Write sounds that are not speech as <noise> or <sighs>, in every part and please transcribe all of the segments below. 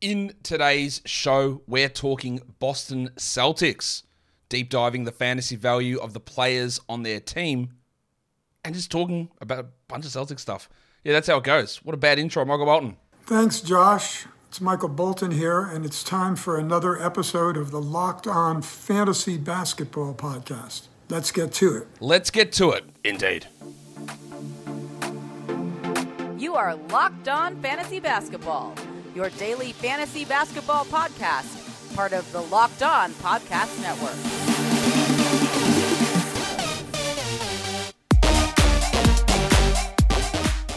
In today's show, we're talking Boston Celtics, deep diving the fantasy value of the players on their team, and just talking about a bunch of Celtic stuff. Yeah, that's how it goes. What a bad intro, Michael Bolton. Thanks, Josh. It's Michael Bolton here, and it's time for another episode of the Locked On Fantasy Basketball Podcast. Let's get to it. Let's get to it, indeed. You are Locked On Fantasy Basketball, your daily fantasy basketball podcast, part of the Locked On Podcast Network.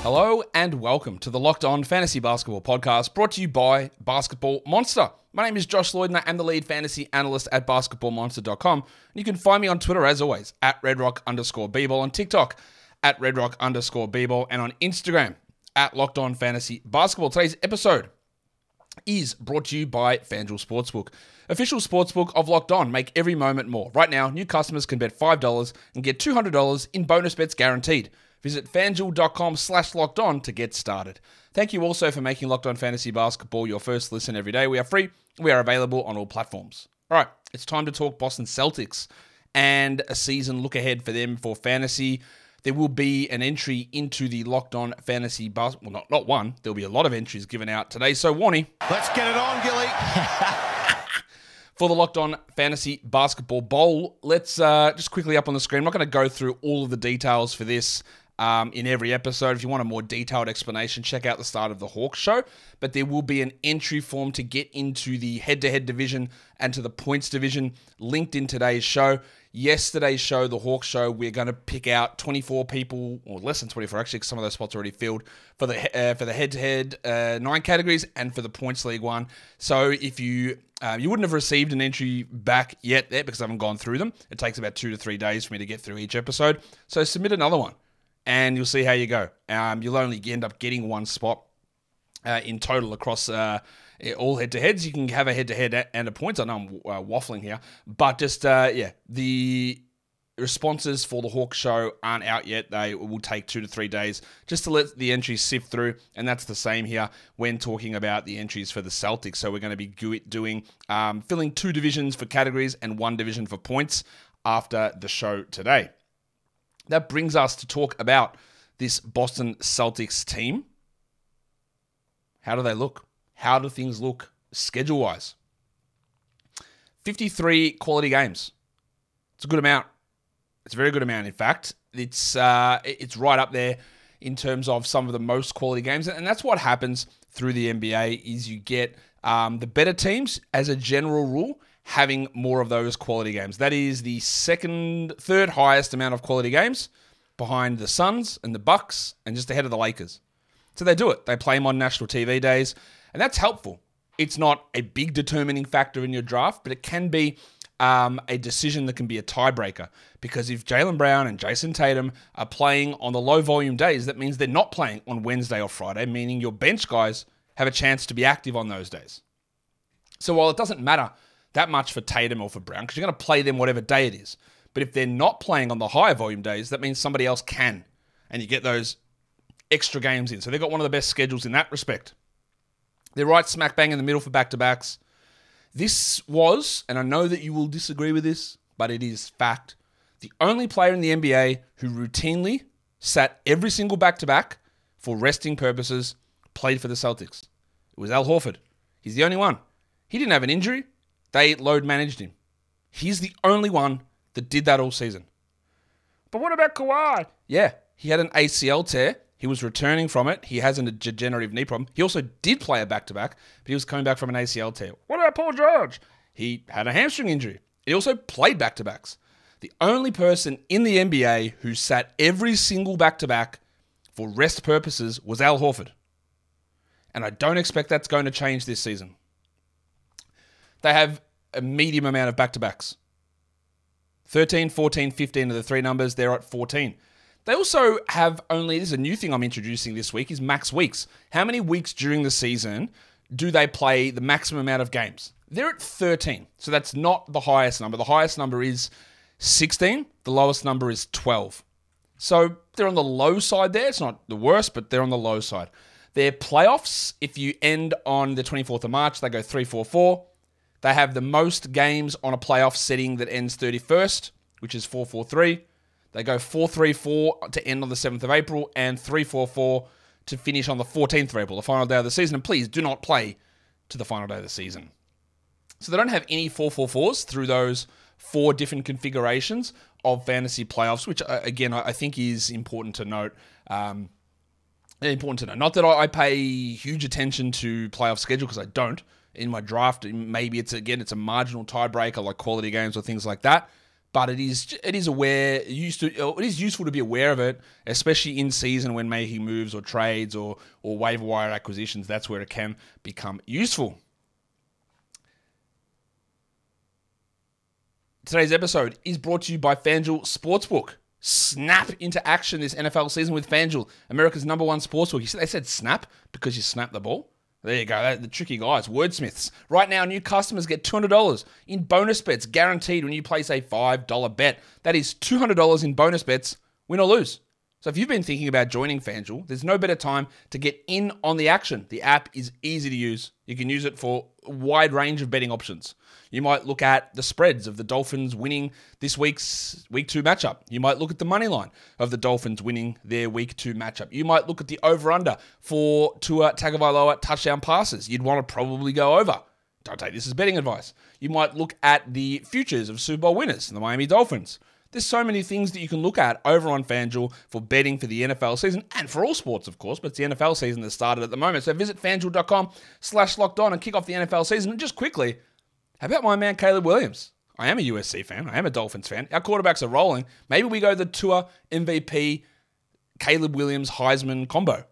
Hello and welcome to the Locked On Fantasy Basketball Podcast brought to you by Basketball Monster. My name is Josh Lloyd and I am the lead fantasy analyst at basketballmonster.com. And you can find me on Twitter as always at redrock underscore bball, on TikTok at redrock underscore bball, and on Instagram at Locked On Fantasy Basketball. Today's episode is brought to you by FanDuel Sportsbook. Official sportsbook of Locked On. Make every moment more. Right now, new customers can bet $5 and get $200 in bonus bets guaranteed. Visit fanduel.com slash locked on to get started. Thank you also for making Locked On Fantasy Basketball your first listen every day. We are free. We are available on all platforms. All right, it's time to talk Boston Celtics and a season look ahead for them for fantasy. There will be an entry into the Locked On Fantasy Basketball. Well, not, not one. There'll be a lot of entries given out today. So, Warnie, Let's get it on, Gilly. <laughs> for the Locked On Fantasy Basketball Bowl. Let's uh, just quickly up on the screen. I'm not going to go through all of the details for this um, in every episode. If you want a more detailed explanation, check out the start of the Hawks show. But there will be an entry form to get into the head to head division and to the points division linked in today's show. Yesterday's show, the Hawk show, we're going to pick out 24 people, or less than 24 actually, because some of those spots are already filled for the uh, for the head to head nine categories and for the points league one. So if you um, you wouldn't have received an entry back yet there because I haven't gone through them. It takes about two to three days for me to get through each episode. So submit another one and you'll see how you go. Um, you'll only end up getting one spot uh, in total across uh, all head to heads. You can have a head to head and a points. I know I'm uh, waffling here, but just, uh, yeah, the responses for the Hawk show aren't out yet. They will take two to three days just to let the entries sift through. And that's the same here when talking about the entries for the Celtics. So we're going to be doing um, filling two divisions for categories and one division for points after the show today. That brings us to talk about this Boston Celtics team. How do they look? How do things look schedule wise? 53 quality games. It's a good amount. It's a very good amount, in fact. It's uh, it's right up there in terms of some of the most quality games, and that's what happens through the NBA. Is you get um, the better teams, as a general rule, having more of those quality games. That is the second, third highest amount of quality games behind the Suns and the Bucks, and just ahead of the Lakers. So they do it. They play them on national TV days, and that's helpful. It's not a big determining factor in your draft, but it can be um, a decision that can be a tiebreaker. Because if Jaylen Brown and Jayson Tatum are playing on the low volume days, that means they're not playing on Wednesday or Friday, meaning your bench guys have a chance to be active on those days. So while it doesn't matter that much for Tatum or for Brown, because you're going to play them whatever day it is, but if they're not playing on the higher volume days, that means somebody else can. And you get those extra games in. So they've got one of the best schedules in that respect. They're right smack bang in the middle for back to backs. This was, and I know that you will disagree with this, but it is fact, the only player in the NBA who routinely sat every single back to back for resting purposes played for the Celtics. It was Al Horford. He's the only one. He didn't have an injury. They load managed him. He's the only one that did that all season. But what about Kawhi? Yeah, he had an ACL tear. He was returning from it. He has a degenerative knee problem. He also did play a back to back, but he was coming back from an ACL tear. What about Paul George? He had a hamstring injury. He also played back to backs. The only person in the NBA who sat every single back to back for rest purposes was Al Horford. And I don't expect that's going to change this season. They have a medium amount of back to backs 13, 14, 15 are the three numbers. They're at 14. They also have only, this is a new thing I'm introducing this week, is max weeks. How many weeks during the season do they play the maximum amount of games? They're at 13. So that's not the highest number. The highest number is 16. The lowest number is 12. So they're on the low side there. It's not the worst, but they're on the low side. Their playoffs, if you end on the 24th of March, they go 3 4 4. They have the most games on a playoff setting that ends 31st, which is 4 4 3. They go 4 3 4 to end on the 7th of April and 3 4 4 to finish on the 14th of April, the final day of the season. And please do not play to the final day of the season. So they don't have any 4 4 4s through those four different configurations of fantasy playoffs, which uh, again I think is important to note. Um, important to know. Not that I pay huge attention to playoff schedule because I don't in my draft. Maybe it's again it's a marginal tiebreaker like quality games or things like that. But it is it is aware used to uh, it is useful to be aware of it, especially in season when making moves or trades or or waiver wire acquisitions. That's where it can become useful. Today's episode is brought to you by FanDuel Sportsbook. Snap into action this NFL season with FanDuel, America's number one sportsbook. You see, they said snap because you snap the ball. There you go. The tricky guys, wordsmiths. Right now, new customers get $200 in bonus bets guaranteed when you place a $5 bet. That is $200 in bonus bets, win or lose. So if you've been thinking about joining FanDuel, there's no better time to get in on the action. The app is easy to use. You can use it for a wide range of betting options. You might look at the spreads of the Dolphins winning this week's week two matchup. You might look at the money line of the Dolphins winning their week two matchup. You might look at the over under for Tua Tagovailoa touchdown passes. You'd want to probably go over. Don't take this as betting advice. You might look at the futures of Super Bowl winners, the Miami Dolphins. There's so many things that you can look at over on FanDuel for betting for the NFL season and for all sports, of course, but it's the NFL season that started at the moment. So visit fanduel.com slash locked on and kick off the NFL season. And just quickly, how about my man Caleb Williams? I am a USC fan. I am a Dolphins fan. Our quarterbacks are rolling. Maybe we go the Tua MVP, Caleb Williams, Heisman combo.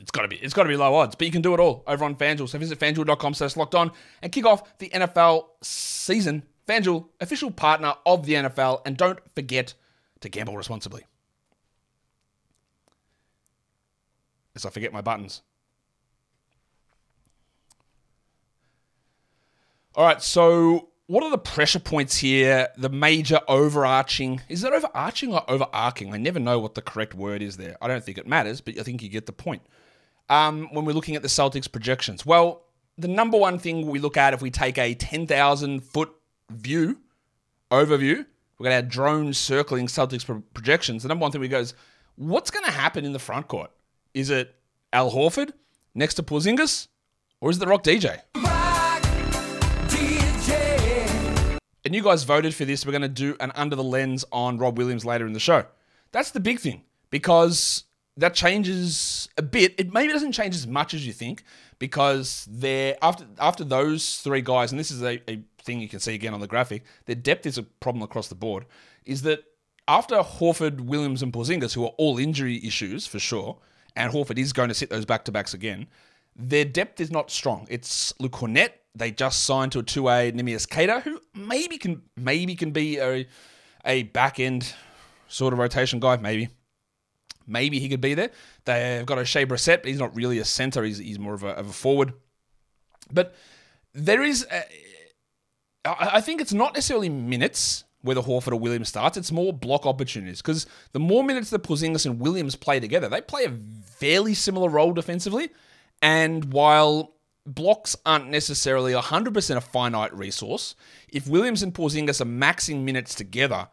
It's gotta be it's gotta be low odds, but you can do it all over on FanDuel. So visit fanduel.com slash locked on and kick off the NFL season. FanDuel, official partner of the NFL, and don't forget to gamble responsibly. As I forget my buttons. All right, so what are the pressure points here? The major overarching is it overarching or overarching? I never know what the correct word is there. I don't think it matters, but I think you get the point. Um, when we're looking at the Celtics projections, well, the number one thing we look at if we take a ten thousand foot view overview, we've got our drone circling Celtics projections. The number one thing we go is, what's going to happen in the front court? Is it Al Horford next to Porzingis, or is it the Rock DJ? And you guys voted for this. We're going to do an under the lens on Rob Williams later in the show. That's the big thing because that changes a bit. It maybe doesn't change as much as you think because they're after after those three guys, and this is a, a thing you can see again on the graphic. Their depth is a problem across the board. Is that after Horford, Williams, and Porzingis, who are all injury issues for sure, and Horford is going to sit those back to backs again, their depth is not strong. It's Kornet. They just signed to a two-way Neemias Queta, who maybe can maybe can be a a back end sort of rotation guy. Maybe, maybe he could be there. They've got a Shea Brissett, but he's not really a center. He's, he's more of a, of a forward. But there is, a, I think it's not necessarily minutes whether Horford or Williams starts. It's more block opportunities because the more minutes that Porzingis and Williams play together, they play a fairly similar role defensively. And while blocks aren't necessarily 100% a finite resource, if Williams and Porzingis are maxing minutes together,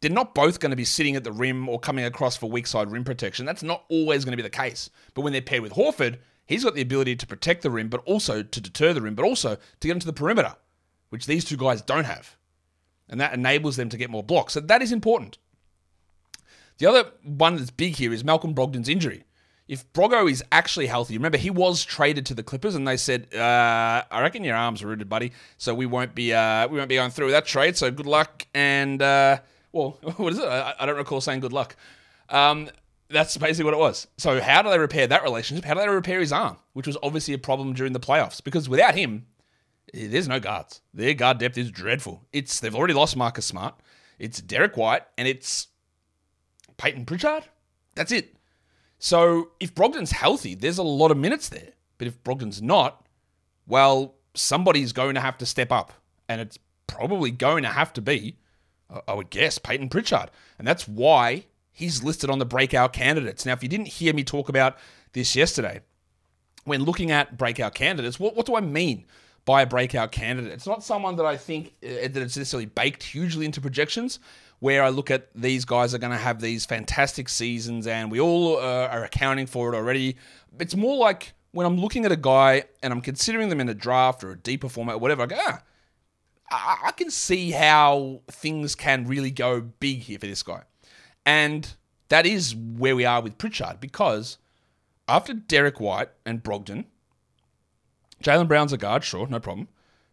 they're not both going to be sitting at the rim or coming across for weak side rim protection. That's not always going to be the case. But when they're paired with Horford, he's got the ability to protect the rim, but also to deter the rim, but also to get into the perimeter, which these two guys don't have. And that enables them to get more blocks. So that is important. The other one that's big here is Malcolm Brogdon's injury if Brogo is actually healthy, remember he was traded to the Clippers, and they said, uh, "I reckon your arms rooted, buddy. So we won't be uh, we won't be going through that trade. So good luck." And uh, well, <laughs> what is it? I, I, don't recall saying good luck. Um, that's basically what it was. So how do they repair that relationship? How do they repair his arm, which was obviously a problem during the playoffs? Because without him, there's no guards. Their guard depth is dreadful. It's they've already lost Marcus Smart. It's Derrick White, and it's Peyton Pritchard. That's it. So if Brogdon's healthy, there's a lot of minutes there. But if Brogdon's not, well, somebody's going to have to step up. And it's probably going to have to be, I would guess, Peyton Pritchard. And that's why he's listed on the breakout candidates. Now, if you didn't hear me talk about this yesterday. When looking at breakout candidates, what, what do I mean by a breakout candidate? It's not someone that I think uh, that it's necessarily baked hugely into projections, where I look at these guys are going to have these fantastic seasons and we all uh, are accounting for it already. It's more like when I'm looking at a guy and I'm considering them in a draft or a deeper format or whatever, I go, ah, I, I can see how things can really go big here for this guy. And that is where we are with Pritchard because after Derrick White and Brogdon, Jaylen Brown's a guard, sure, no problem.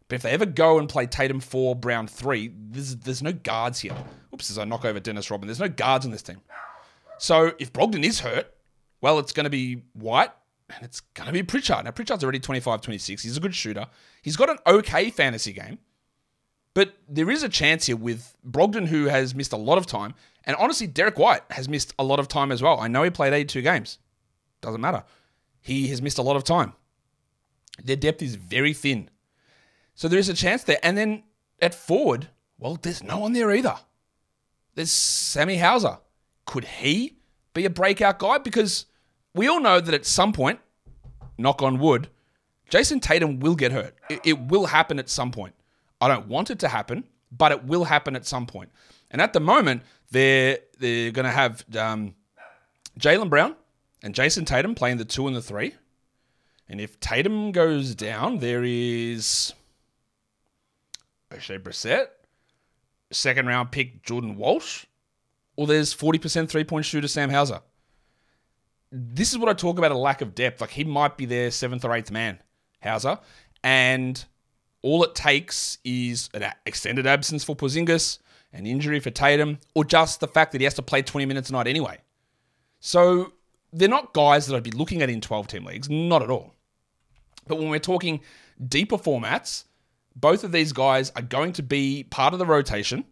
But if they ever go and play Tatum 4, Brown 3, there's, there's no guards here. Oops, as I knock over Dennis Robin, there's no guards in this team. So if Brogdon is hurt, well, it's going to be White and it's going to be Pritchard. Now, Pritchard's already 25 26. He's a good shooter. He's got an okay fantasy game. But there is a chance here with Brogdon, who has missed a lot of time. And honestly, Derrick White has missed a lot of time as well. I know he played 82 games. Doesn't matter. He has missed a lot of time. Their depth is very thin. So there is a chance there. And then at forward, well, there's no one there either. There's Sammy Hauser. Could he be a breakout guy? Because we all know that at some point, knock on wood, Jayson Tatum will get hurt. It, it will happen at some point. I don't want it to happen, but it will happen at some point. And at the moment, they're they're going to have um, Jaylen Brown and Jayson Tatum playing the two and the three. And if Tatum goes down, there is Oshae Brissett, second round pick Jordan Walsh, or there's 40% three point shooter Sam Hauser. This is what I talk about a lack of depth. Like he might be their seventh or eighth man, Hauser. And all it takes is an extended absence for Porzingis, an injury for Tatum, or just the fact that he has to play 20 minutes a night anyway. So they're not guys that I'd be looking at in 12 team leagues, not at all. But when we're talking deeper formats, both of these guys are going to be part of the rotation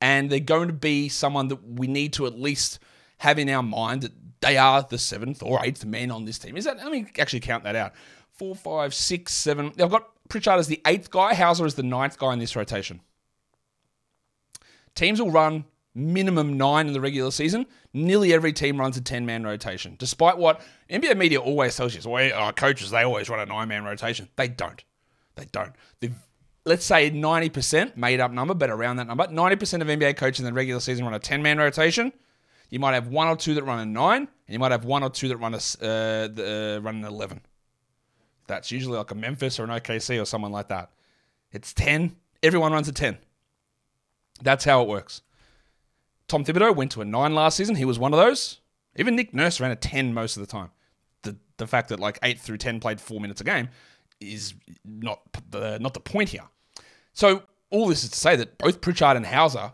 and they're going to be someone that we need to at least have in our mind that they are the seventh or eighth men on this team. Is that, let me actually count that out. Four, five, six, seven. I've got Pritchard as the eighth guy, Hauser is the ninth guy in this rotation. Teams will run minimum nine in the regular season. Nearly every team runs a 10 man rotation, despite what NBA media always tells you. Well, our coaches, they always run a nine man rotation. They don't. They don't. They've, let's say 90%, made up number, but around that number, 90% of NBA coaches in the regular season run a 10 man rotation. You might have one or two that run a nine, and you might have one or two that run a uh, the, uh, run an 11. That's usually like a Memphis or an OKC or someone like that. It's 10. Everyone runs a 10. That's how it works. Tom Thibodeau went to a 9 last season. He was one of those. Even Nick Nurse ran a 10 most of the time. The, the fact that like 8 through 10 played 4 minutes a game is not the, not the point here. So all this is to say that both Pritchard and Hauser,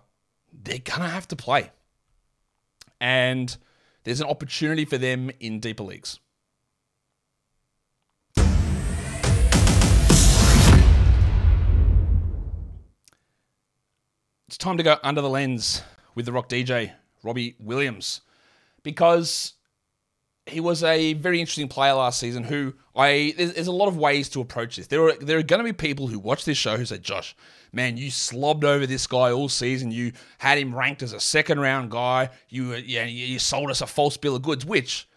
they're going to have to play. And there's an opportunity for them in deeper leagues. it's time to go under the lens with the rock DJ, Robbie Williams, because he was a very interesting player last season who I there's, there's, a lot of ways to approach this. There are there are going to be people who watch this show who say, "Josh, man, you slobbed over this guy all season. You had him ranked as a second round guy. You yeah, you sold us a false bill of goods," which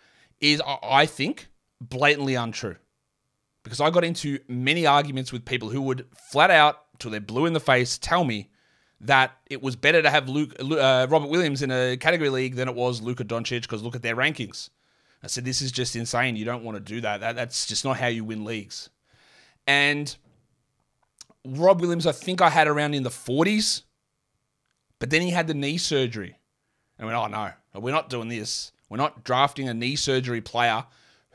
is I think blatantly untrue. Because I got into many arguments with people who would flat out till they're blue in the face tell me that it was better to have Luke, uh, Robert Williams in a category league than it was Luka Doncic because look at their rankings. I said, this is just insane. You don't want to do that. that. That's just not how you win leagues. And Rob Williams, I think I had around in the 40s, but then he had the knee surgery. And I went, oh no, we're not doing this. We're not drafting a knee surgery player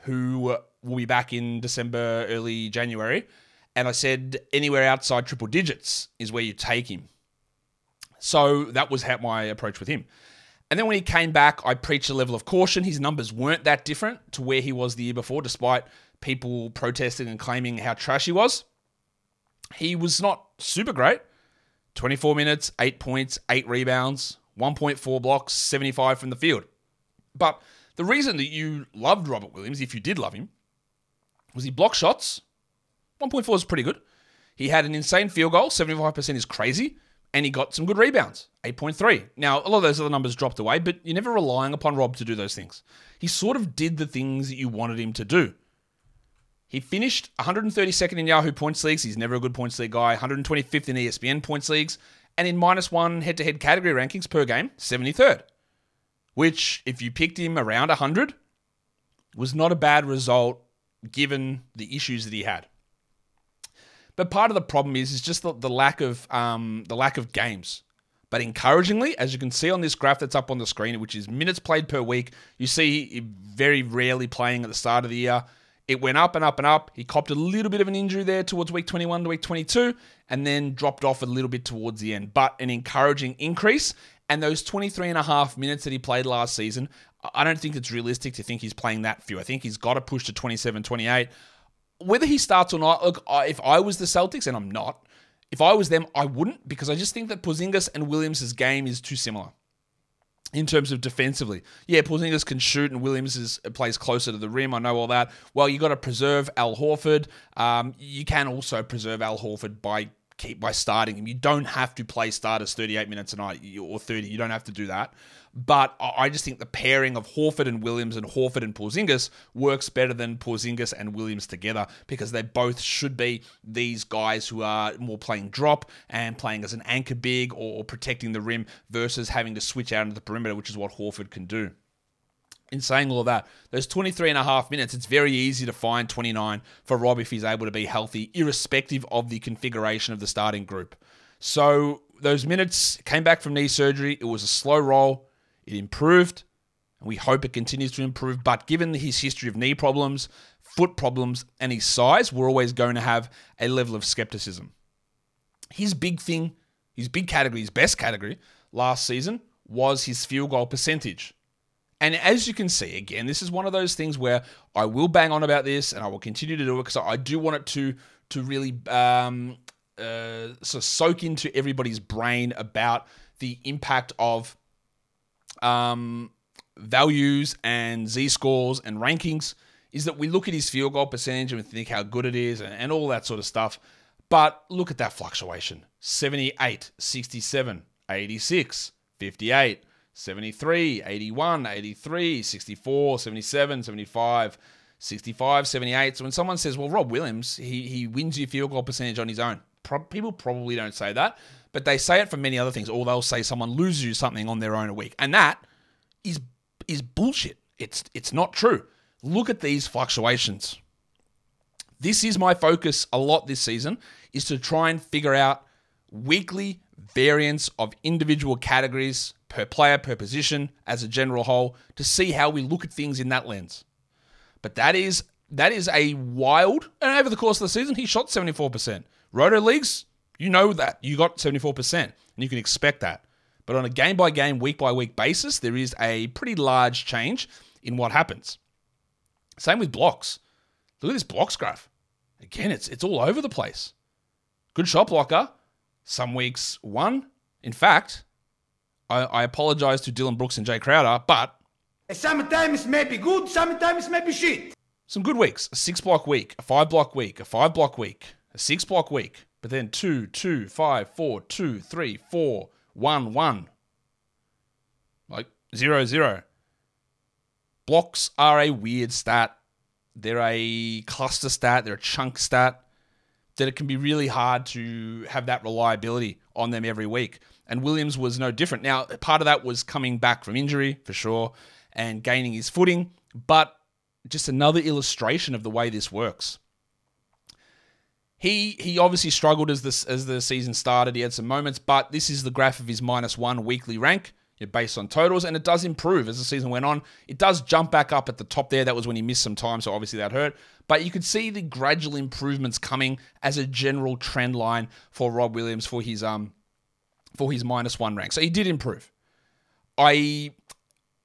who will be back in December, early January. And I said, anywhere outside triple digits is where you take him. So that was how my approach with him. And then when he came back, I preached a level of caution. His numbers weren't that different to where he was the year before, despite people protesting and claiming how trash he was. He was not super great. 24 minutes, 8 points, 8 rebounds, 1.4 blocks, 75 from the field. But the reason that you loved Robert Williams, if you did love him, was he blocked shots. 1.4 is pretty good. He had an insane field goal. 75% is crazy and he got some good rebounds, 8.3. Now, a lot of those other numbers dropped away, but you're never relying upon Rob to do those things. He sort of did the things that you wanted him to do. He finished 132nd in Yahoo points leagues. He's never a good points league guy. 125th in ESPN points leagues. And in minus one head to head category rankings per game, 73rd. Which, if you picked him around 100, was not a bad result given the issues that he had. But part of the problem is is just the, the lack of um, the lack of games. But encouragingly, as you can see on this graph that's up on the screen, which is minutes played per week, you see very rarely playing at the start of the year. It went up and up and up. He copped a little bit of an injury there towards week 21 to week 22, and then dropped off a little bit towards the end. But an encouraging increase. And those 23 and a half minutes that he played last season, I don't think it's realistic to think he's playing that few. I think he's got to push to 27, 28. Whether he starts or not, look, if I was the Celtics, and I'm not, if I was them, I wouldn't because I just think that Porzingis and Williams' game is too similar in terms of defensively. Yeah, Porzingis can shoot and Williams is, plays closer to the rim. I know all that. Well, you got to preserve Al Horford. Um, you can also preserve Al Horford by keep by starting him. You don't have to play starters 38 minutes a night or 30. You don't have to do that. But I just think the pairing of Horford and Williams and Horford and Porzingis works better than Porzingis and Williams together because they both should be these guys who are more playing drop and playing as an anchor big or protecting the rim versus having to switch out into the perimeter, which is what Horford can do in saying all of that, those 23 and a half minutes, it's very easy to find 29 for Rob if he's able to be healthy, irrespective of the configuration of the starting group. So those minutes came back from knee surgery. It was a slow roll. It improved, and we hope it continues to improve. But given his history of knee problems, foot problems, and his size, we're always going to have a level of skepticism. His big thing, his big category, his best category last season was his field goal percentage. And as you can see, again, this is one of those things where I will bang on about this, and I will continue to do it because I do want it to to really um, uh, of soak into everybody's brain about the impact of um, values and z scores and rankings. Is that we look at his field goal percentage and we think how good it is and, and all that sort of stuff. But look at that fluctuation 78, 67, 86, 58. 73, 81, 83, 64, 77, 75, 65, 78. So when someone says, well, Rob Williams, he, he wins your field goal percentage on his own, Pro- people probably don't say that, but they say it for many other things, or they'll say someone loses you something on their own a week. And that is is bullshit. It's it's not true. Look at these fluctuations. This is my focus a lot this season is to try and figure out weekly variance of individual categories per player, per position, as a general whole, to see how we look at things in that lens. But that is that is a wild, and over the course of the season, he shot 74%. Roto leagues, you know that. You got 74%, and you can expect that. But on a game by game, week by week basis, there is a pretty large change in what happens. Same with blocks. Look at this blocks graph. Again, it's it's all over the place. Good shot blocker. Some weeks one. In fact, I, I apologize to Dillon Brooks and Jae Crowder, but sometimes may be good, sometimes may be shit. Some good weeks. A six block week, a five block week, a five block week, a six block week, but then two, two, five, four, two, three, four, one, one. Like zero, zero. Blocks are a weird stat. They're a cluster stat, they're a chunk stat that it can be really hard to have that reliability on them every week and Williams was no different. Now, part of that was coming back from injury for sure and gaining his footing, but just another illustration of the way this works. He he obviously struggled as this as the season started. He had some moments, but this is the graph of his minus one weekly rank based on totals, and it does improve as the season went on. It does jump back up at the top there. That was when he missed some time, so obviously that hurt. But you could see the gradual improvements coming as a general trend line for Rob Williams for his um for his minus one rank. So he did improve. I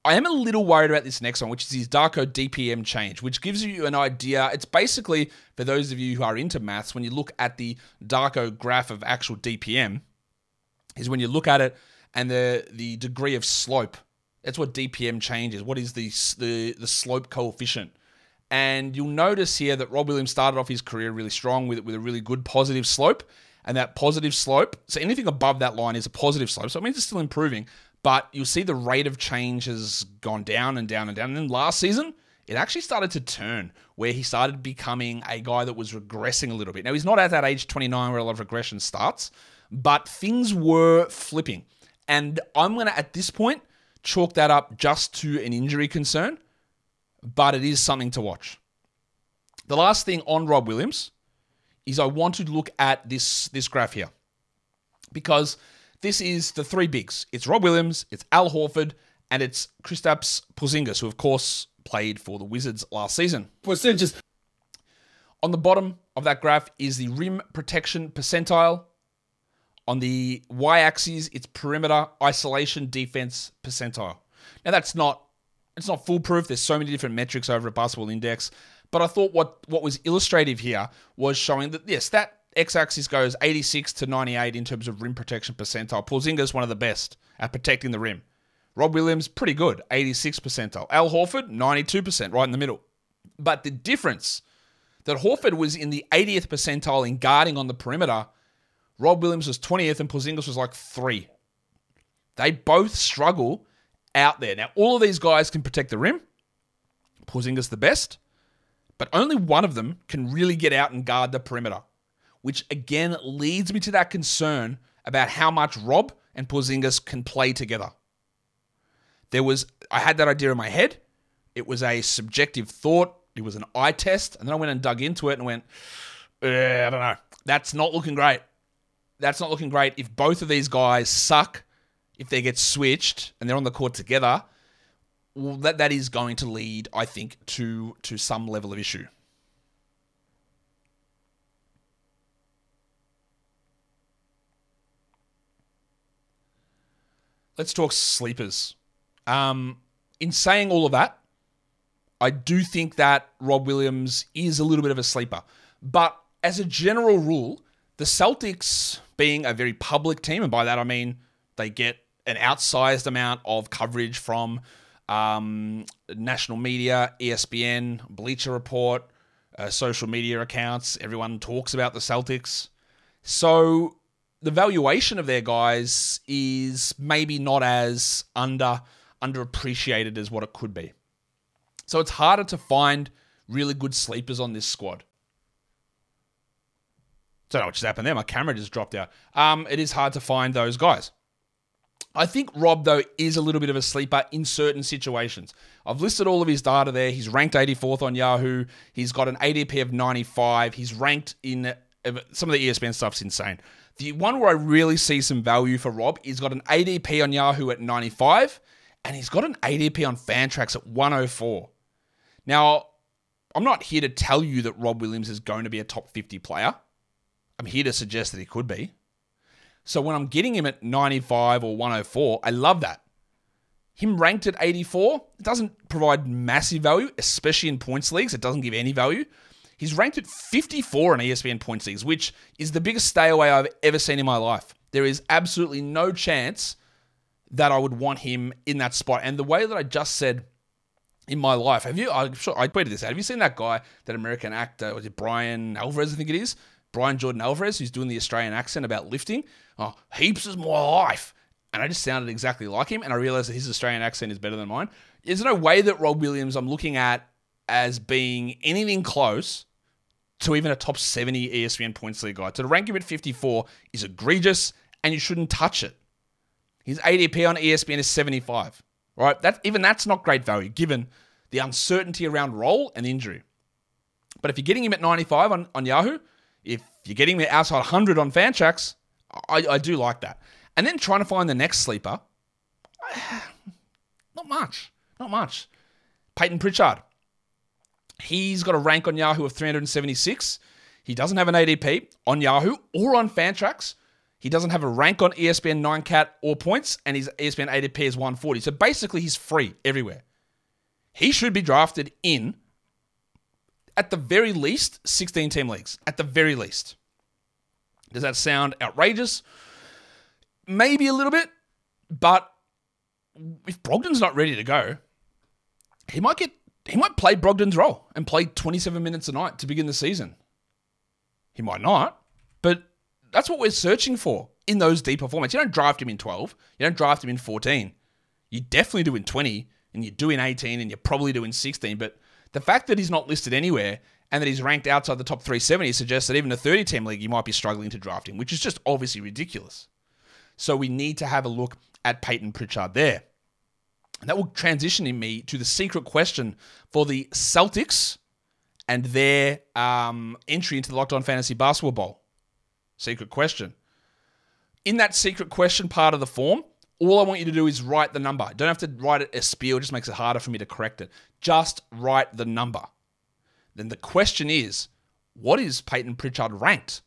I am a little worried about this next one, which is his Darko DPM change, which gives you an idea. It's basically, for those of you who are into maths, when you look at the Darko graph of actual DPM, is when you look at it and the the degree of slope. That's what DPM changes. What is the the, the slope coefficient? And you'll notice here that Rob Williams started off his career really strong with with a really good positive slope, and that positive slope. So anything above that line is a positive slope. So it means it's still improving, but you'll see the rate of change has gone down and down and down. And then last season, it actually started to turn where he started becoming a guy that was regressing a little bit. Now, he's not at that age 29 where a lot of regression starts, but things were flipping. And I'm going to, at this point, chalk that up just to an injury concern, but it is something to watch. The last thing on Rob Williams is I want to look at this this graph here because this is the three bigs. It's Rob Williams, it's Al Horford, and it's Kristaps Porzingis, who of course played for the Wizards last season. Percentages. On the bottom of that graph is the rim protection percentile. On the y-axis, it's perimeter isolation defense percentile. Now that's not it's not foolproof. There's so many different metrics over at Basketball Index, but I thought what what was illustrative here was showing that yes, that x-axis goes 86 to 98 in terms of rim protection percentile. Porzingis one of the best at protecting the rim. Rob Williams pretty good, 86 percentile. Al Horford 92%, right in the middle. But the difference that Horford was in the 80th percentile in guarding on the perimeter, Rob Williams was 20th and Porzingis was like 3. They both struggle out there. Now, all of these guys can protect the rim. Porzingis the best, but only one of them can really get out and guard the perimeter, which again leads me to that concern about how much Rob and Porzingis can play together. There was I had that idea in my head. It was a subjective thought. It was an eye test, and then I went and dug into it and went, "Uh, I don't know. That's not looking great. That's not looking great. If both of these guys suck, if they get switched and they're on the court together, well, that that is going to lead, I think, to to some level of issue. Let's talk sleepers. Um, in saying all of that, I do think that Rob Williams is a little bit of a sleeper. But as a general rule, the Celtics, being a very public team, and by that I mean they get an outsized amount of coverage from um, national media, ESPN, Bleacher Report, uh, social media accounts. Everyone talks about the Celtics. So the valuation of their guys is maybe not as under underappreciated as what it could be. So it's harder to find really good sleepers on this squad. Don't know what just happened there. My camera just dropped out. Um, it is hard to find those guys. I think Rob, though, is a little bit of a sleeper in certain situations. I've listed all of his data there. He's ranked 84th on Yahoo. He's got an ADP of 95. He's ranked in uh, some of the ESPN stuff's insane. The one where I really see some value for Rob, he's got an ADP on Yahoo at 95, and he's got an ADP on Fantrax at 104. Now, I'm not here to tell you that Rob Williams is going to be a top 50 player. I'm here to suggest that he could be. So when I'm getting him at 95 or 104, I love that. Him ranked at 84, it doesn't provide massive value, especially in points leagues. It doesn't give any value. He's ranked at 54 in ESPN points leagues, which is the biggest stay away I've ever seen in my life. There is absolutely no chance that I would want him in that spot. And the way that I just said in my life, have you? I'm sure I tweeted this out. Have you seen that guy, that American actor? Was it Brian Alvarez? I think it is. Brian Jordan Alvarez, who's doing the Australian accent about lifting. Oh, heaps is my life. And I just sounded exactly like him, and I realized that his Australian accent is better than mine. There's no way that Rob Williams I'm looking at as being anything close to even a top 70 ESPN points league guy. To rank him at 54 is egregious, and you shouldn't touch it. His ADP on ESPN is 75. Right? That even that's not great value given the uncertainty around role and injury. But if you're getting him at 95 on, on Yahoo, if you're getting him outside 100 on Fantrax, I, I do like that. And then trying to find the next sleeper, <sighs> not much. Not much. Peyton Pritchard. He's got a rank on Yahoo of 376. He doesn't have an ADP on Yahoo or on Fantrax. He doesn't have a rank on ESPN 9Cat or points, and his ESPN ADP is 140. So basically, he's free everywhere. He should be drafted in, at the very least, 16 team leagues. At the very least. Does that sound outrageous? Maybe a little bit, but if Brogdon's not ready to go, he might get he might play Brogdon's role and play 27 minutes a night to begin the season. He might not, but that's what we're searching for in those deeper formats. You don't draft him in 12. You don't draft him in 14. You definitely do in 20, and you do in 18, and you probably do in 16. But the fact that he's not listed anywhere and that he's ranked outside the top 370 suggests that even a 30 team league, you might be struggling to draft him, which is just obviously ridiculous. So we need to have a look at Peyton Pritchard there. And that will transition in me to the secret question for the Celtics and their um, entry into the Locked On Fantasy Basketball Bowl. Secret question. In that secret question part of the form, all I want you to do is write the number. Don't have to write it a spiel, it just makes it harder for me to correct it. Just write the number. Then the question is, what is Peyton Pritchard ranked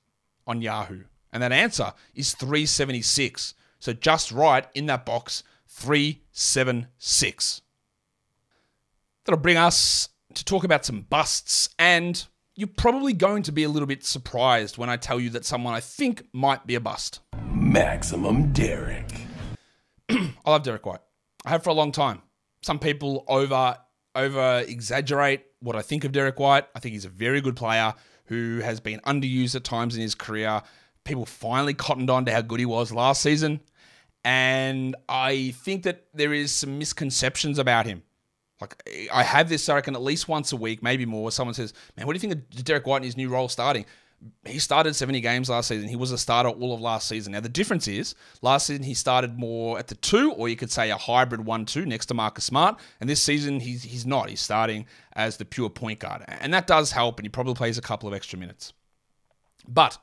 on Yahoo? And that answer is 376. So just write in that box 376. That'll bring us to talk about some busts, and you're probably going to be a little bit surprised when I tell you that someone I think might be a bust. Maximum Derrick. <clears throat> I love Derrick White. I have for a long time. Some people over over exaggerate what I think of Derrick White. I think he's a very good player who has been underused at times in his career. People finally cottoned on to how good he was last season. And I think that there is some misconceptions about him. Like I have this, I reckon, at least once a week, maybe more. Someone says, "Man, what do you think of Derrick White in his new role starting?" He started 70 games last season. He was a starter all of last season. Now the difference is, last season he started more at the two, or you could say a hybrid one-two next to Marcus Smart. And this season he's he's not. He's starting as the pure point guard, and that does help. And he probably plays a couple of extra minutes. But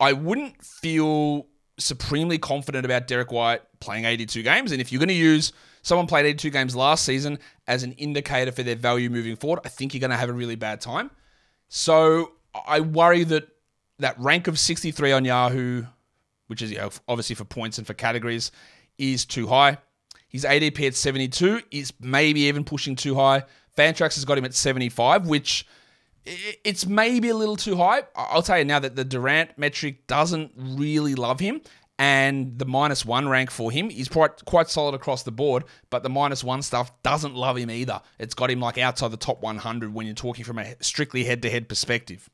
I wouldn't feel supremely confident about Derrick White playing 82 games. And if you're going to use someone played 82 games last season as an indicator for their value moving forward, I think you're going to have a really bad time. So I worry that that rank of 63 on Yahoo, which is obviously for points and for categories, is too high. His ADP at 72 is maybe even pushing too high. Fantrax has got him at 75, which it's maybe a little too high. I'll tell you now that the Durant metric doesn't really love him, and the minus one rank for him is quite quite solid across the board. But the minus one stuff doesn't love him either. It's got him like outside the top 100 when you're talking from a strictly head to head perspective.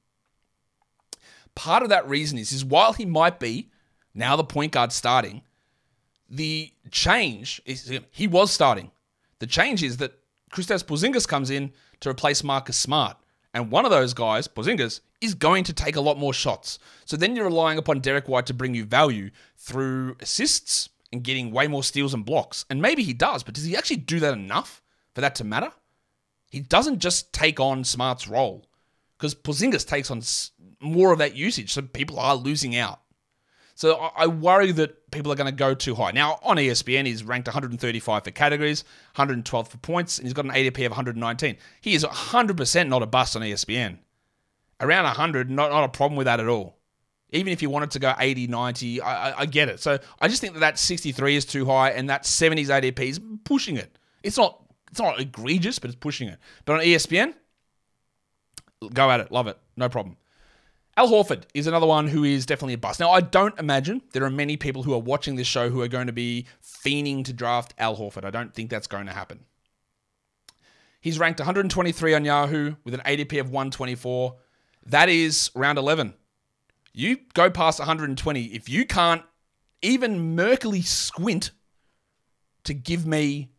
Part of that reason is is while he might be now the point guard starting, the change is he was starting. The change is that Kristaps Porzingis comes in to replace Marcus Smart. And one of those guys, Porzingis, is going to take a lot more shots. So then you're relying upon Derrick White to bring you value through assists and getting way more steals and blocks. And maybe he does, but does he actually do that enough for that to matter? He doesn't just take on Smart's role because Porzingis takes on more of that usage, so people are losing out. So I worry that people are going to go too high. Now, on ESPN, he's ranked 135 for categories, 112 for points, and he's got an ADP of 119. He is 100% not a bust on ESPN. Around 100, not, not a problem with that at all. Even if you wanted to go 80, 90, I, I, get it. So I just think that that 63 is too high, and that 70s ADP is pushing it. It's not it's not egregious, but it's pushing it. But on ESPN, go at it, love it, no problem. Al Horford is another one who is definitely a bust. Now, I don't imagine there are many people who are watching this show who are going to be fiending to draft Al Horford. I don't think that's going to happen. He's ranked 123 on Yahoo with an ADP of 124. That is round 11. You go past 120. If you can't even murkily squint to give me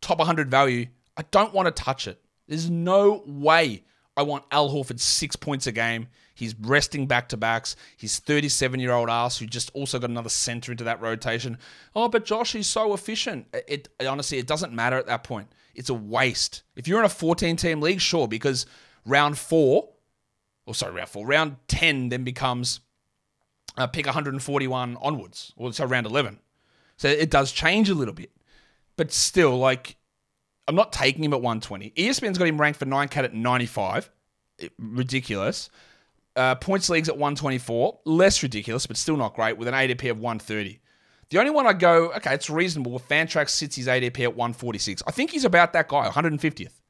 top 100 value, I don't want to touch it. There's no way I want Al Horford six points a game. He's resting back to backs. He's 37 year old ass who just also got another center into that rotation. Oh, but Josh, he's so efficient. It, it honestly, it doesn't matter at that point. It's a waste. If you're in a 14 team league, sure, because round four, or sorry, round four, round 10 then becomes uh, pick 141 onwards, or so round 11. So it does change a little bit, but still, like, I'm not taking him at 120. ESPN's got him ranked for 9 cat at 95. Ridiculous. Uh, points leagues at 124, less ridiculous, but still not great, with an ADP of 130. The only one I go, okay, it's reasonable. Fantrax sits his ADP at 146. I think he's about that guy, 150th.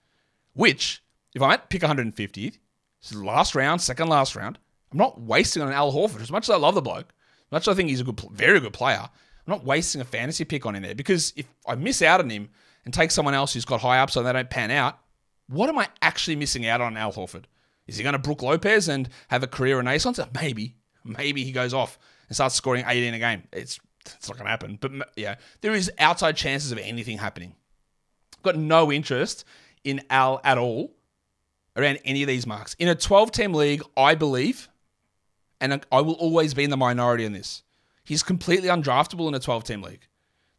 Which, if I might pick 150th, this is last round, second last round, I'm not wasting on Al Horford. As much as I love the bloke, as much as I think he's a good, very good player, I'm not wasting a fantasy pick on him there because if I miss out on him and take someone else who's got high upside and they don't pan out, what am I actually missing out on Al Horford? Is he going to Brook Lopez and have a career renaissance? Maybe. maybe he goes off and starts scoring 18 a game. It's it's not going to happen. But yeah, there is outside chances of anything happening. Got no interest in Al at all around any of these marks. In a 12 team league, I believe, and I will always be in the minority in this, he's completely undraftable in a 12 team league.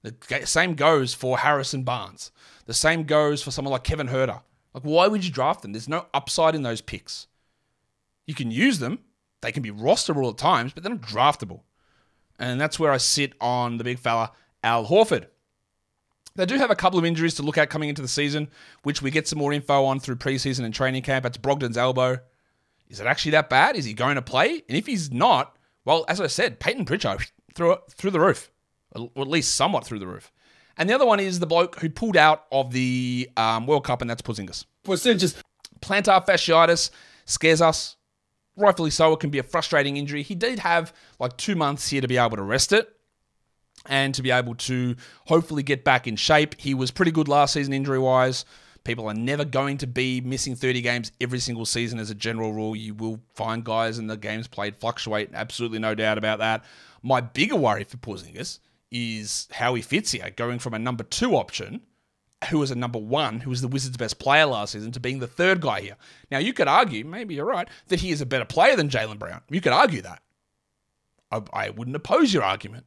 The same goes for Harrison Barnes. The same goes for someone like Kevin Huerter. Like, why would you draft them? There's no upside in those picks. You can use them, they can be rosterable at times, but they're not draftable. And that's where I sit on the big fella, Al Horford. They do have a couple of injuries to look at coming into the season, which we get some more info on through preseason and training camp. That's Brogdon's elbow. Is it actually that bad? Is he going to play? And if he's not, well, as I said, Payton Pritchard through through the roof, or at least somewhat through the roof. And the other one is the bloke who pulled out of the um, World Cup, and that's Porzingis. Porzingis. Plantar fasciitis scares us. Rightfully so. It can be a frustrating injury. He did have like two months here to be able to rest it and to be able to hopefully get back in shape. He was pretty good last season injury wise. People are never going to be missing 30 games every single season as a general rule. You will find guys and the games played fluctuate. Absolutely no doubt about that. My bigger worry for Porzingis is how he fits here, going from a number two option, who was a number one, who was the Wizards' best player last season, to being the third guy here. Now, you could argue, maybe you're right, that he is a better player than Jaylen Brown. You could argue that. I, I wouldn't oppose your argument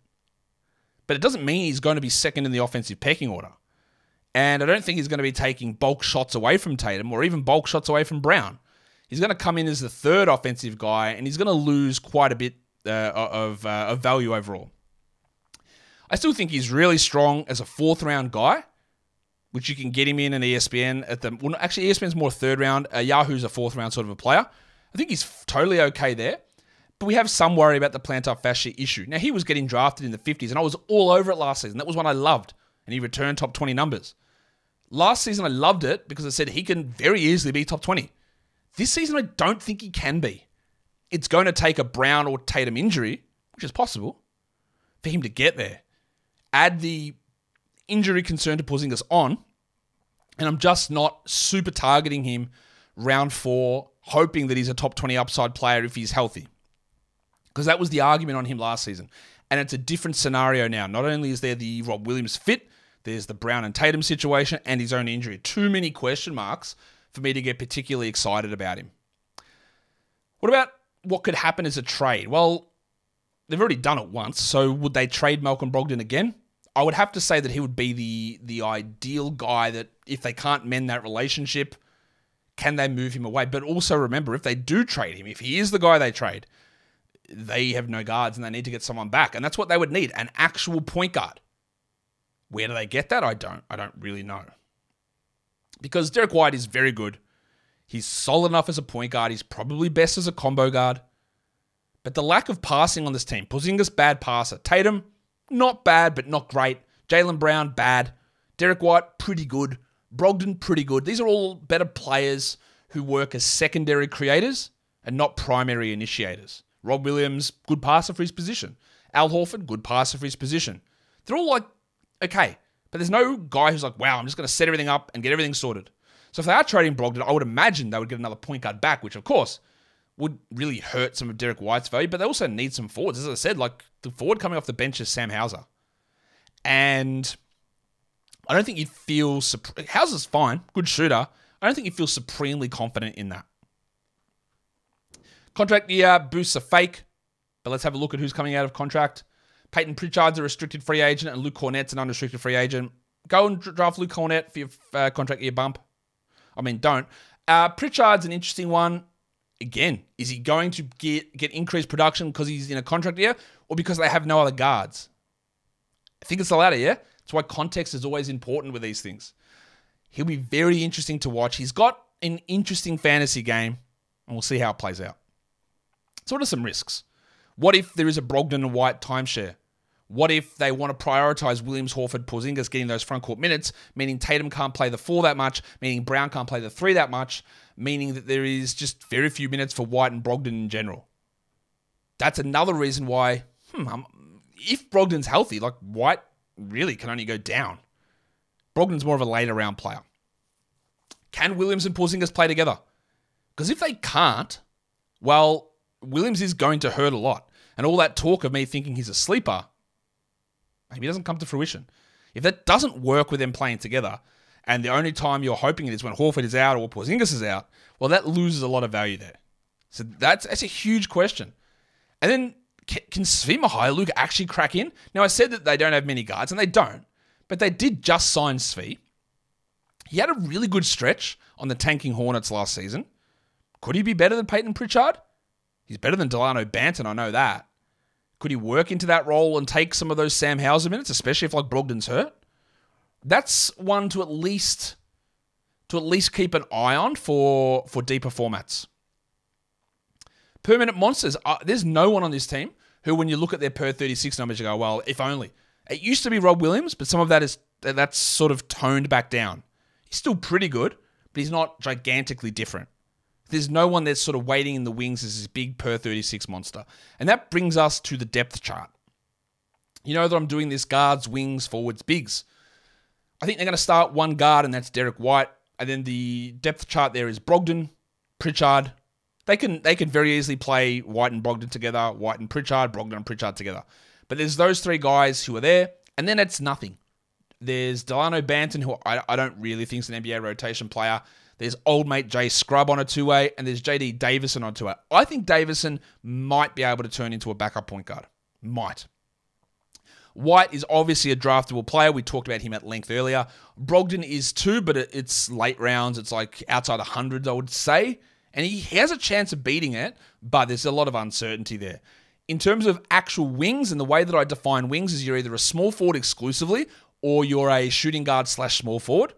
but it doesn't mean he's going to be second in the offensive pecking order. And I don't think he's going to be taking bulk shots away from Tatum or even bulk shots away from Brown. He's going to come in as the third offensive guy, and he's going to lose quite a bit uh, of, uh, of value overall. I still think he's really strong as a fourth round guy, which you can get him in an ESPN at the. Well, actually, ESPN's more third round. Uh, Yahoo's a fourth round sort of a player. I think he's totally okay there. But we have some worry about the plantar fascia issue. Now, he was getting drafted in the 50s, and I was all over it last season. That was one I loved, and he returned top 20 numbers. Last season, I loved it because I said he can very easily be top 20. This season, I don't think he can be. It's going to take a Brown or Tatum injury, which is possible, for him to get there. Add the injury concern to Porzingis on, and I'm just not super targeting him round four, hoping that he's a top 20 upside player if he's healthy because that was the argument on him last season. And it's a different scenario now. Not only is there the Rob Williams fit, there's the Brown and Tatum situation and his own injury. Too many question marks for me to get particularly excited about him. What about what could happen as a trade? Well, they've already done it once, so would they trade Malcolm Brogdon again? I would have to say that he would be the the ideal guy that if they can't mend that relationship, can they move him away? But also remember, if they do trade him, if he is the guy they trade, they have no guards and they need to get someone back. And that's what they would need an actual point guard. Where do they get that? I don't. I don't really know. Because Derrick White is very good. He's solid enough as a point guard. He's probably best as a combo guard. But the lack of passing on this team, Porzingis bad passer. Tatum, not bad, but not great. Jaylen Brown, bad. Derrick White, pretty good. Brogdon, pretty good. These are all better players who work as secondary creators and not primary initiators. Rob Williams, good passer for his position. Al Horford, good passer for his position. They're all like, okay, but there's no guy who's like, wow, I'm just going to set everything up and get everything sorted. So if they are trading Brogdon, I would imagine they would get another point guard back, which of course would really hurt some of Derrick White's value, but they also need some forwards. As I said, like the forward coming off the bench is Sam Hauser. And I don't think you feel, Hauser's fine, good shooter. I don't think you feel supremely confident in that. Contract year boosts are fake, but let's have a look at who's coming out of contract. Payton Pritchard's a restricted free agent, and Luke Kornet's an unrestricted free agent. Go and draft Luke Kornet for your uh, contract year bump. I mean, don't. Uh, Pritchard's an interesting one. Again, is he going to get get increased production because he's in a contract year, or because they have no other guards? I think it's the latter. Yeah, that's why context is always important with these things. He'll be very interesting to watch. He's got an interesting fantasy game, and we'll see how it plays out. So, what are some risks? What if there is a Brogdon and White timeshare? What if they want to prioritize Williams, Horford, Porzingis getting those front court minutes, meaning Tatum can't play the four that much, meaning Brown can't play the three that much, meaning that there is just very few minutes for White and Brogdon in general. That's another reason why, hmm, if Brogdon's healthy, like White really can only go down. Brogdon's more of a later round player. Can Williams and Porzingis play together? Because if they can't, well, Williams is going to hurt a lot. And all that talk of me thinking he's a sleeper, maybe it doesn't come to fruition. If that doesn't work with them playing together, and the only time you're hoping it is when Horford is out or Porzingis is out, well, that loses a lot of value there. So that's that's a huge question. And then can, Svi Mykhailiuk actually crack in? Now I said that they don't have many guards, and they don't, but they did just sign Svi. He had a really good stretch on the tanking Hornets last season. Could he be better than Payton Pritchard? He's better than Delano Banton, I know that. Could he work into that role and take some of those Sam Hauser minutes, especially if like Brogdon's hurt? That's one to at least to at least keep an eye on for for deeper formats. Permanent monsters. Uh, there's no one on this team who, when you look at their per 36 numbers, you go, well, if only. It used to be Rob Williams, but some of that is that's sort of toned back down. He's still pretty good, but he's not gigantically different. There's no one that's sort of waiting in the wings as this big per 36 monster. And that brings us to the depth chart. You know that I'm doing this guards, wings, forwards, bigs. I think they're going to start one guard, and that's Derrick White. And then the depth chart there is Brogdon, Pritchard. They can they can very easily play White and Brogdon together, White and Pritchard, Brogdon and Pritchard together. But there's those three guys who are there, and then it's nothing. There's Delano Banton, who I, I don't really think is an NBA rotation player. There's old mate Jay Scrubb on a two way, and there's JD Davison on two way. I think Davison might be able to turn into a backup point guard. Might. White is obviously a draftable player. We talked about him at length earlier. Brogdon is too, but it's late rounds. It's like outside the hundreds, I would say. And he has a chance of beating it, but there's a lot of uncertainty there. In terms of actual wings and the way that I define wings is you're either a small forward exclusively or you're a shooting guard slash small forward.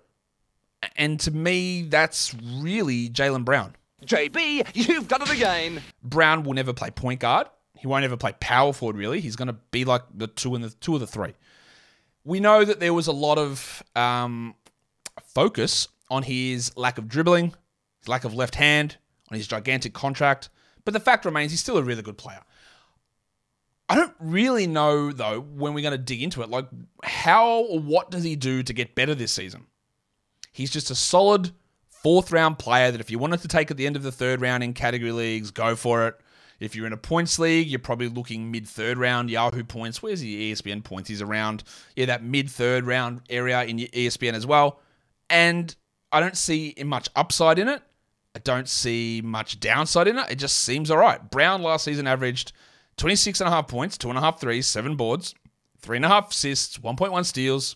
And to me, that's really Jaylen Brown. JB, you've done it again. Brown will never play point guard. He won't ever play power forward. Really, he's going to be like the two and the two of the three. We know that there was a lot of um, focus on his lack of dribbling, his lack of left hand, on his gigantic contract. But the fact remains, he's still a really good player. I don't really know though when we're going to dig into it. Like, how or what does he do to get better this season? He's just a solid fourth round player that if you wanted to take at the end of the third round in category leagues, go for it. If you're in a points league, you're probably looking mid third round Yahoo points. Where's the ESPN points? He's around, yeah, that mid third round area in ESPN as well. And I don't see much upside in it. I don't see much downside in it. It just seems all right. Brown last season averaged 26 and a half points, two and a half threes, seven boards, three and a half assists, 1.1 steals,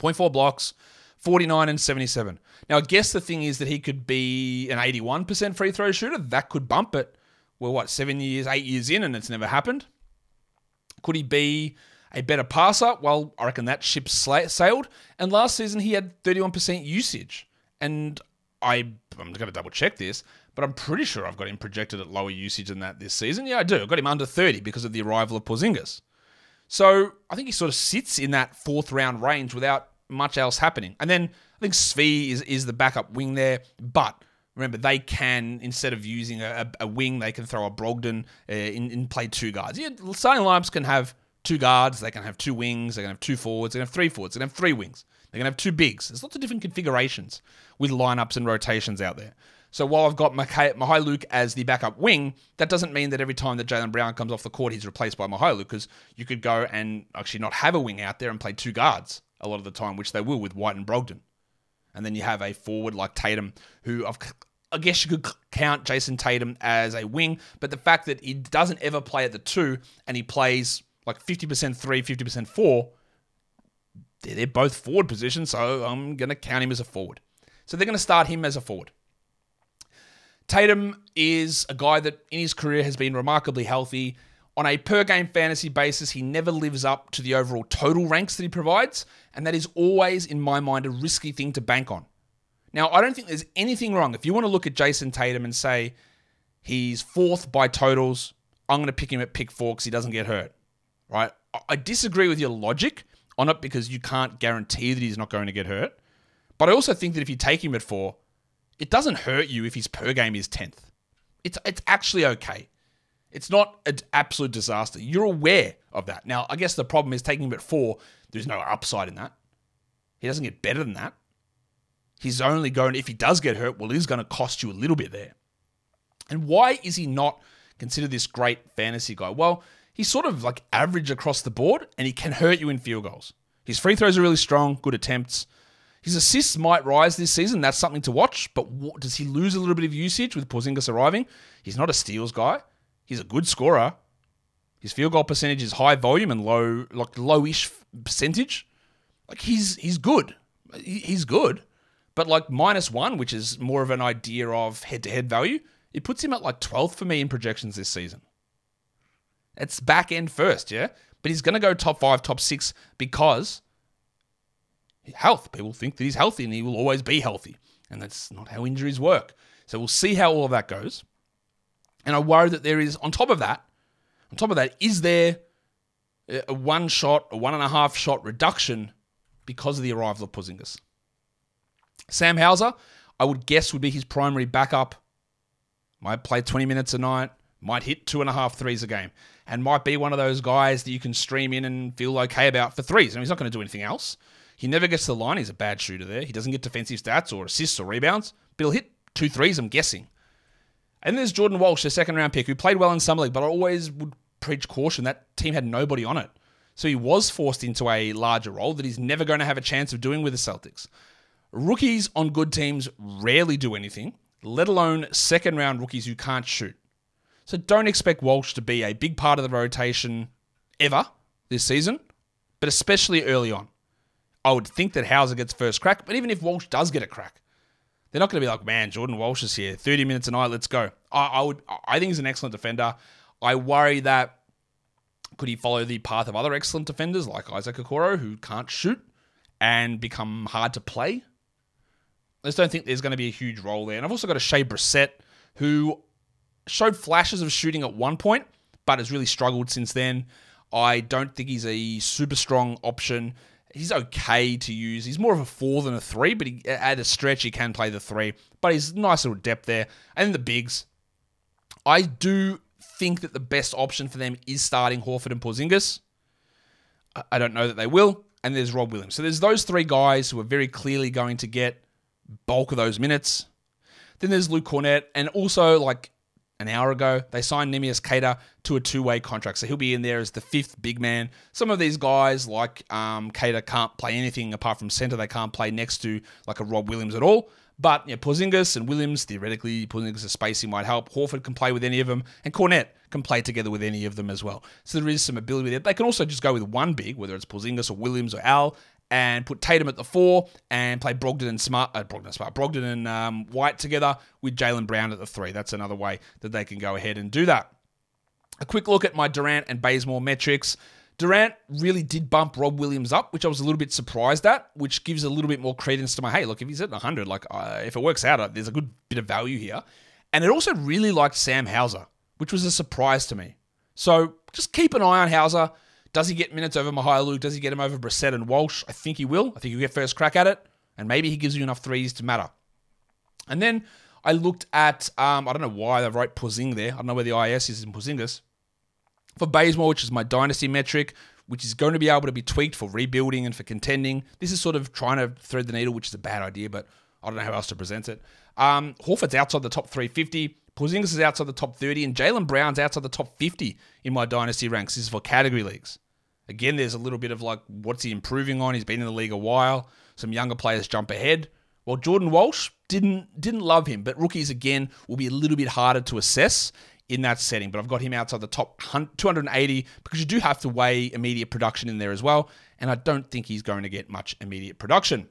0.4 blocks, 49 and 77. Now, I guess the thing is that he could be an 81% free throw shooter. That could bump it. Well, what, seven years, eight years in, and it's never happened? Could he be a better passer? Well, I reckon that ship sailed. And last season, he had 31% usage. And I, I'm going to double check this, but I'm pretty sure I've got him projected at lower usage than that this season. Yeah, I do. I've got him under 30 because of the arrival of Porzingis. So I think he sort of sits in that fourth round range without much else happening. And then I think Svi is, is the backup wing there, but remember they can instead of using a, a wing, they can throw a Brogdon uh, in, in play two guards. Yeah, starting lineups can have two guards, they can have two wings, they can have two forwards, they can have three forwards, they can have three wings, they can have two bigs. There's lots of different configurations with lineups and rotations out there. So while I've got Mykhailiuk as the backup wing, that doesn't mean that every time that Jaylen Brown comes off the court, he's replaced by Mykhailiuk because you could go and actually not have a wing out there and play two guards a lot of the time, which they will with White and Brogdon. And then you have a forward like Tatum, who I've, I guess you could count Jayson Tatum as a wing, but the fact that he doesn't ever play at the two and he plays like 50% three, 50% four, they're both forward positions, so I'm going to count him as a forward. So they're going to start him as a forward. Tatum is a guy that in his career has been remarkably healthy. On a per game fantasy basis, he never lives up to the overall total ranks that he provides, and that is always, in my mind, a risky thing to bank on. Now, I don't think there's anything wrong. If you want to look at Jayson Tatum and say he's fourth by totals, I'm going to pick him at pick four because he doesn't get hurt, right? I disagree with your logic on it because you can't guarantee that he's not going to get hurt. But I also think that if you take him at four, it doesn't hurt you if his per game is 10th. It's, it's actually okay. It's not an absolute disaster. You're aware of that. Now, I guess the problem is taking him at four, there's no upside in that. He doesn't get better than that he's only going, if he does get hurt, well, he's going to cost you a little bit there. And why is he not considered this great fantasy guy? Well, he's sort of like average across the board and he can hurt you in field goals. His free throws are really strong, good attempts. His assists might rise this season. That's something to watch. But what, does he lose a little bit of usage with Porzingis arriving? He's not a steals guy. He's a good scorer. His field goal percentage is high volume and low, like lowish percentage. Like he's he's good. He's good. But like minus one, which is more of an idea of head to head value, it puts him at like 12th for me in projections this season. It's back end first, yeah? But he's to go top five, top six because health. People think that he's healthy and he will always be healthy. And that's not how injuries work. So we'll see how all of that goes. And I worry that there is, on top of that, on top of that, is there a one shot, a one and a half shot reduction because of the arrival of Porzingis? Sam Hauser, I would guess, would be his primary backup. Might play 20 minutes a night, might hit two and a half threes a game, and might be one of those guys that you can stream in and feel okay about for threes. I mean, he's not going to do anything else. He never gets to the line. He's a bad shooter there. He doesn't get defensive stats or assists or rebounds, but he'll hit two threes, I'm guessing. And there's Jordan Walsh, a second round pick, who played well in Summer League, but I always would preach caution. That team had nobody on it. So he was forced into a larger role that he's never going to have a chance of doing with the Celtics. Rookies on good teams rarely do anything, let alone second round rookies who can't shoot. So don't expect Walsh to be a big part of the rotation ever this season, but especially early on. I would think that Hauser gets first crack, but even if Walsh does get a crack, they're not going to be like, man, Jordan Walsh is here, 30 minutes a night, let's go. I, I would, I think he's an excellent defender. I worry that could he follow the path of other excellent defenders like Isaac Okoro, who can't shoot and become hard to play? I just don't think there's going to be a huge role there. And I've also got Oshae Brissett, who showed flashes of shooting at one point, but has really struggled since then. I don't think he's a super strong option he's okay to use. He's more of a four than a three, but he, at a stretch he can play the three. But he's nice little depth there. And the bigs, I do think that the best option for them is starting Horford and Porzingis. I don't know that they will. And there's Rob Williams. So there's those three guys who are very clearly going to get bulk of those minutes. Then there's Luke Kornet, and also like an hour ago. They signed Neemias Queta to a two way contract. So he'll be in there as the fifth big man. Some of these guys, like um, Queta, can't play anything apart from center. They can't play next to like a Rob Williams at all. But yeah, Porzingis and Williams, theoretically, Porzingis' spacing might help. Horford can play with any of them, and Kornet can play together with any of them as well. So there is some ability there. They can also just go with one big, whether it's Porzingis or Williams or Al, and put Tatum at the four and play Brogdon and Smart, uh, Brogdon and Smart, Brogdon and um, White together with Jaylen Brown at the three. That's another way that they can go ahead and do that. A quick look at my Durant and Bazemore metrics. Durant really did bump Rob Williams up, which I was a little bit surprised at, which gives a little bit more credence to my hey, look, if he's at 100, like uh, if it works out, uh, there's a good bit of value here. And it also really liked Sam Hauser, which was a surprise to me. So just keep an eye on Hauser. Does he get minutes over Mykhailiuk? Does he get him over Brissett and Walsh? I think he will. I think he'll get first crack at it, and maybe he gives you enough threes to matter. And then I looked at, um, I don't know why they wrote Porzing there. I don't know where the IS is in Porzingis. For Bazemore, which is my dynasty metric, which is going to be able to be tweaked for rebuilding and for contending. This is sort of trying to thread the needle, which is a bad idea, but I don't know how else to present it. Um, Horford's outside the top 350. Porzingis is outside the top 30, and Jaylen Brown's outside the top 50 in my dynasty ranks. This is for category leagues. Again, there's a little bit of like, what's he improving on? He's been in the league a while. Some younger players jump ahead. Well, Jordan Walsh didn't didn't love him, but rookies again will be a little bit harder to assess in that setting. But I've got him outside the top 280 because you do have to weigh immediate production in there as well, and I don't think he's going to get much immediate production.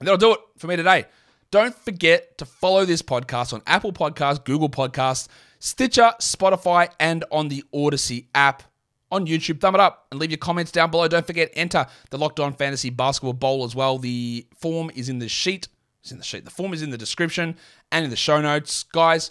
And that'll do it for me today. Don't forget to follow this podcast on Apple Podcasts, Google Podcasts, Stitcher, Spotify, and on the Odyssey app. On YouTube, thumb it up and leave your comments down below. Don't forget, enter the Locked On Fantasy Basketball Bowl as well. The form is in the sheet. It's in the sheet. The form is in the description and in the show notes. Guys,